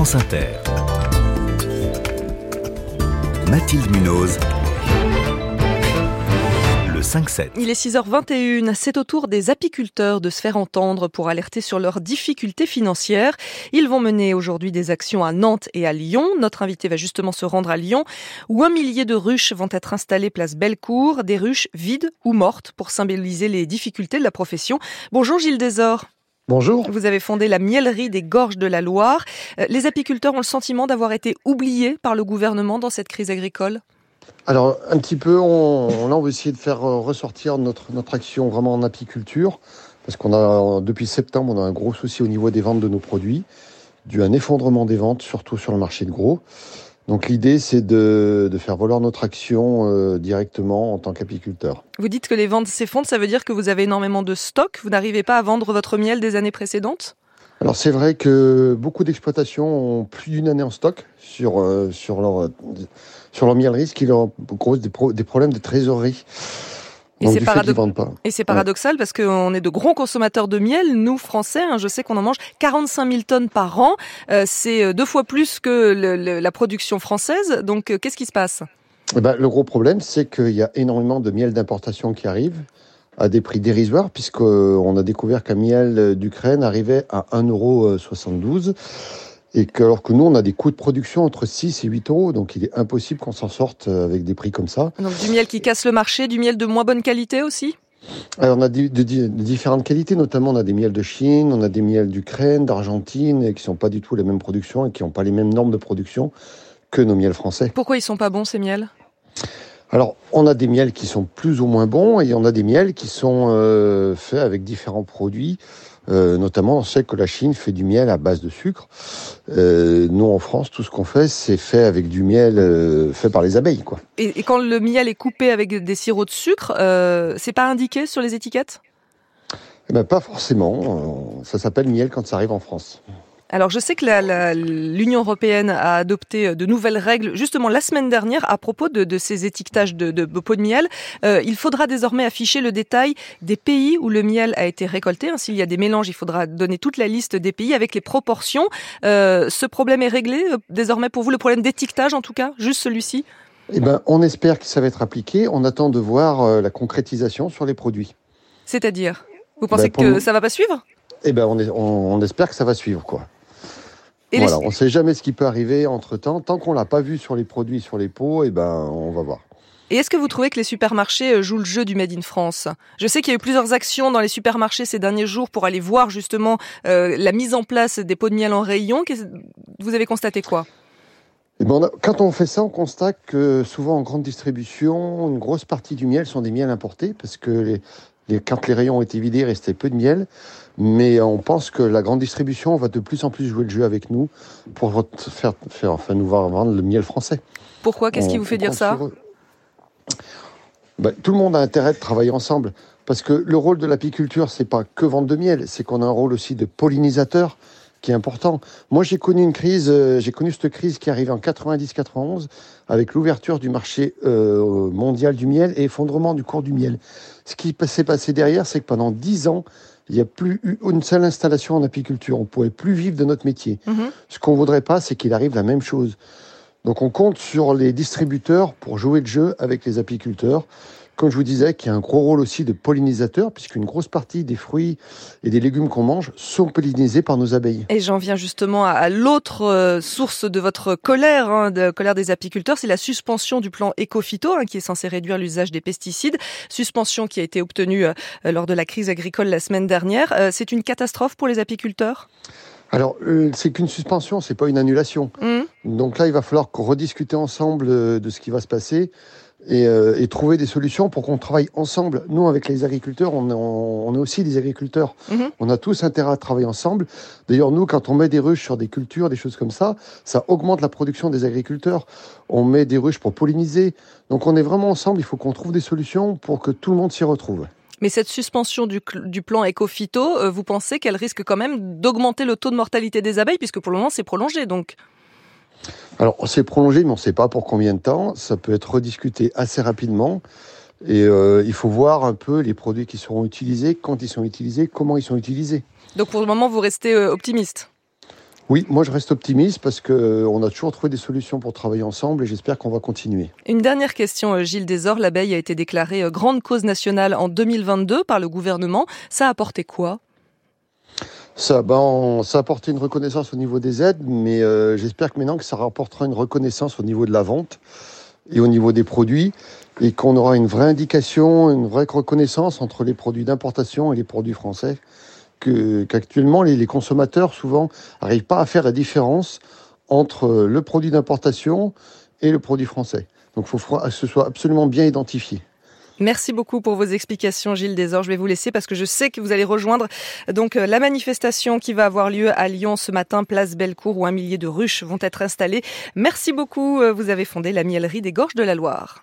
France Inter. Mathilde Munoz. Le 5-7. Il est 6h21. C'est au tour des apiculteurs de se faire entendre pour alerter sur leurs difficultés financières. Ils vont mener aujourd'hui des actions à Nantes et à Lyon. Notre invité va justement se rendre à Lyon où un millier de ruches vont être installées place Bellecour, des ruches vides ou mortes pour symboliser les difficultés de la profession. Bonjour Gilles Desor. Bonjour. Vous avez fondé la mielerie des gorges de la Loire. Euh, les apiculteurs ont le sentiment d'avoir été oubliés par le gouvernement dans cette crise agricole? Alors, un petit peu, on, là, on veut essayer de faire euh, ressortir notre, notre action vraiment en apiculture. Parce qu'on a, depuis septembre, on a un gros souci au niveau des ventes de nos produits, dû à un effondrement des ventes, surtout sur le marché de gros. Donc l'idée, c'est de, de, faire valoir notre action euh, directement en tant qu'apiculteur. Vous dites que les ventes s'effondrent, ça veut dire que vous avez énormément de stock, vous n'arrivez pas à vendre votre miel des années précédentes? Alors c'est vrai que beaucoup d'exploitations ont plus d'une année en stock sur, euh, sur, leur, sur leur mielerie, ce qui leur cause des, pro des problèmes de trésorerie. Et c'est, parado paradoxal parce qu'on est de gros consommateurs de miel, nous Français. Hein, je sais qu'on en mange 45 000 tonnes par an. Euh, c'est deux fois plus que le, le, la production française. Donc, euh, qu'est-ce qui se passe? Eh ben, Le gros problème, c'est qu'il y a énormément de miel d'importation qui arrive à des prix dérisoires, puisqu'on a découvert qu'un miel d'Ukraine arrivait à 1,72€. Et que, alors que nous, on a des coûts de production entre 6 et 8 euros, donc il est impossible qu'on s'en sorte avec des prix comme ça. Donc du miel qui casse le marché, du miel de moins bonne qualité aussi? Alors, on a de, de, de, différentes qualités, notamment on a des miels de Chine, on a des miels d'Ukraine, d'Argentine, qui sont pas du tout les mêmes productions et qui n'ont pas les mêmes normes de production que nos miels français. Pourquoi ils sont pas bons ces miels? Alors, on a des miels qui sont plus ou moins bons et on a des miels qui sont euh, faits avec différents produits. Euh, notamment, on sait que la Chine fait du miel à base de sucre. Euh, nous, en France, tout ce qu'on fait, c'est fait avec du miel euh, fait par les abeilles. Quoi. Et, et, quand le miel est coupé avec des sirops de sucre, c'est pas indiqué sur les étiquettes? Eh ben, Pas forcément. Ça s'appelle miel quand ça arrive en France. Alors je sais que l'Union européenne a adopté de nouvelles règles justement la semaine dernière à propos de, de ces étiquetages de, de, de pots de miel. Euh, il faudra désormais afficher le détail des pays où le miel a été récolté. Hein, S'il y a des mélanges, il faudra donner toute la liste des pays avec les proportions. Euh, ce problème est réglé euh, désormais pour vous, le problème d'étiquetage en tout cas, juste celui-ci? Eh ben, On espère que ça va être appliqué. On attend de voir euh, la concrétisation sur les produits. C'est-à-dire? Vous pensez ben, que nous... ça va pas suivre? Eh ben, on, est, on, on espère que ça va suivre, quoi. Et voilà, les... on ne sait jamais ce qui peut arriver entre temps. Tant qu'on l'a pas vu sur les produits, sur les pots, eh ben, on va voir. Et est-ce que vous trouvez que les supermarchés jouent le jeu du Made in France? Je sais qu'il y a eu plusieurs actions dans les supermarchés ces derniers jours pour aller voir justement euh, la mise en place des pots de miel en rayon. Vous avez constaté quoi? Eh ben on a, quand on fait ça, on constate que souvent en grande distribution, une grosse partie du miel sont des miels importés parce que les, quand les rayons ont été vidés, il restait peu de miel. Mais on pense que la grande distribution va de plus en plus jouer le jeu avec nous pour faire, faire enfin, nous voir vendre le miel français. Pourquoi? Qu'est-ce qui vous fait dire ça? ben, Tout le monde a intérêt de travailler ensemble. Parce que le rôle de l'apiculture, c'est pas que vendre de miel, c'est qu'on a un rôle aussi de pollinisateur qui est important. Moi, j'ai connu une crise, euh, j'ai connu cette crise qui arrivait en 90-91 avec l'ouverture du marché euh, mondial du miel et effondrement du cours du miel. Ce qui s'est passé derrière, c'est que pendant dix ans, il n'y a plus eu une seule installation en apiculture. On ne pourrait plus vivre de notre métier. Mm -hmm. Ce qu'on ne voudrait pas, c'est qu'il arrive la même chose. Donc on compte sur les distributeurs pour jouer le jeu avec les apiculteurs. Comme je vous disais, qui a un gros rôle aussi de pollinisateur, puisqu'une grosse partie des fruits et des légumes qu'on mange sont pollinisés par nos abeilles. Et j'en viens justement à, l'autre euh, source de votre colère, hein, de colère des apiculteurs, c'est la suspension du plan Ecofito, hein, qui est censé réduire l'usage des pesticides. Suspension qui a été obtenue euh, lors de la crise agricole la semaine dernière. Euh, c'est une catastrophe pour les apiculteurs? Alors, euh, c'est qu'une suspension, c'est pas une annulation. Mmh. Donc là, il va falloir rediscuter ensemble de ce qui va se passer et, euh, et trouver des solutions pour qu'on travaille ensemble. Nous, avec les agriculteurs, on, on, on est aussi des agriculteurs. Mmh. On a tous intérêt à travailler ensemble. D'ailleurs, nous, quand on met des ruches sur des cultures, des choses comme ça, ça augmente la production des agriculteurs. On met des ruches pour polliniser. Donc, on est vraiment ensemble. Il faut qu'on trouve des solutions pour que tout le monde s'y retrouve. Mais cette suspension du, du plan Ecofito, euh, vous pensez qu'elle risque quand même d'augmenter le taux de mortalité des abeilles, puisque pour le moment c'est prolongé donc? Alors c'est prolongé, mais on ne sait pas pour combien de temps. Ça peut être rediscuté assez rapidement. Et euh, il faut voir un peu les produits qui seront utilisés, quand ils sont utilisés, comment ils sont utilisés. Donc pour le moment, vous restez euh, optimiste? Oui, moi je reste optimiste parce qu'on a toujours trouvé des solutions pour travailler ensemble et j'espère qu'on va continuer. Une dernière question, Gilles Desor. L'abeille a été déclarée grande cause nationale en 2022 par le gouvernement. Ça a apporté quoi? Ça, ben, ça a apporté une reconnaissance au niveau des aides, mais euh, j'espère que maintenant que ça rapportera une reconnaissance au niveau de la vente et au niveau des produits, et qu'on aura une vraie indication, une vraie reconnaissance entre les produits d'importation et les produits français, qu'actuellement les, les, consommateurs souvent n'arrivent pas à faire la différence entre le produit d'importation et le produit français. Donc il faut que ce soit absolument bien identifié. Merci beaucoup pour vos explications, Gilles Desor. Je vais vous laisser parce que je sais que vous allez rejoindre donc euh, la manifestation qui va avoir lieu à Lyon ce matin, place Bellecour, où un millier de ruches vont être installées. Merci beaucoup. Euh, vous avez fondé la Mielerie des Gorges de la Loire.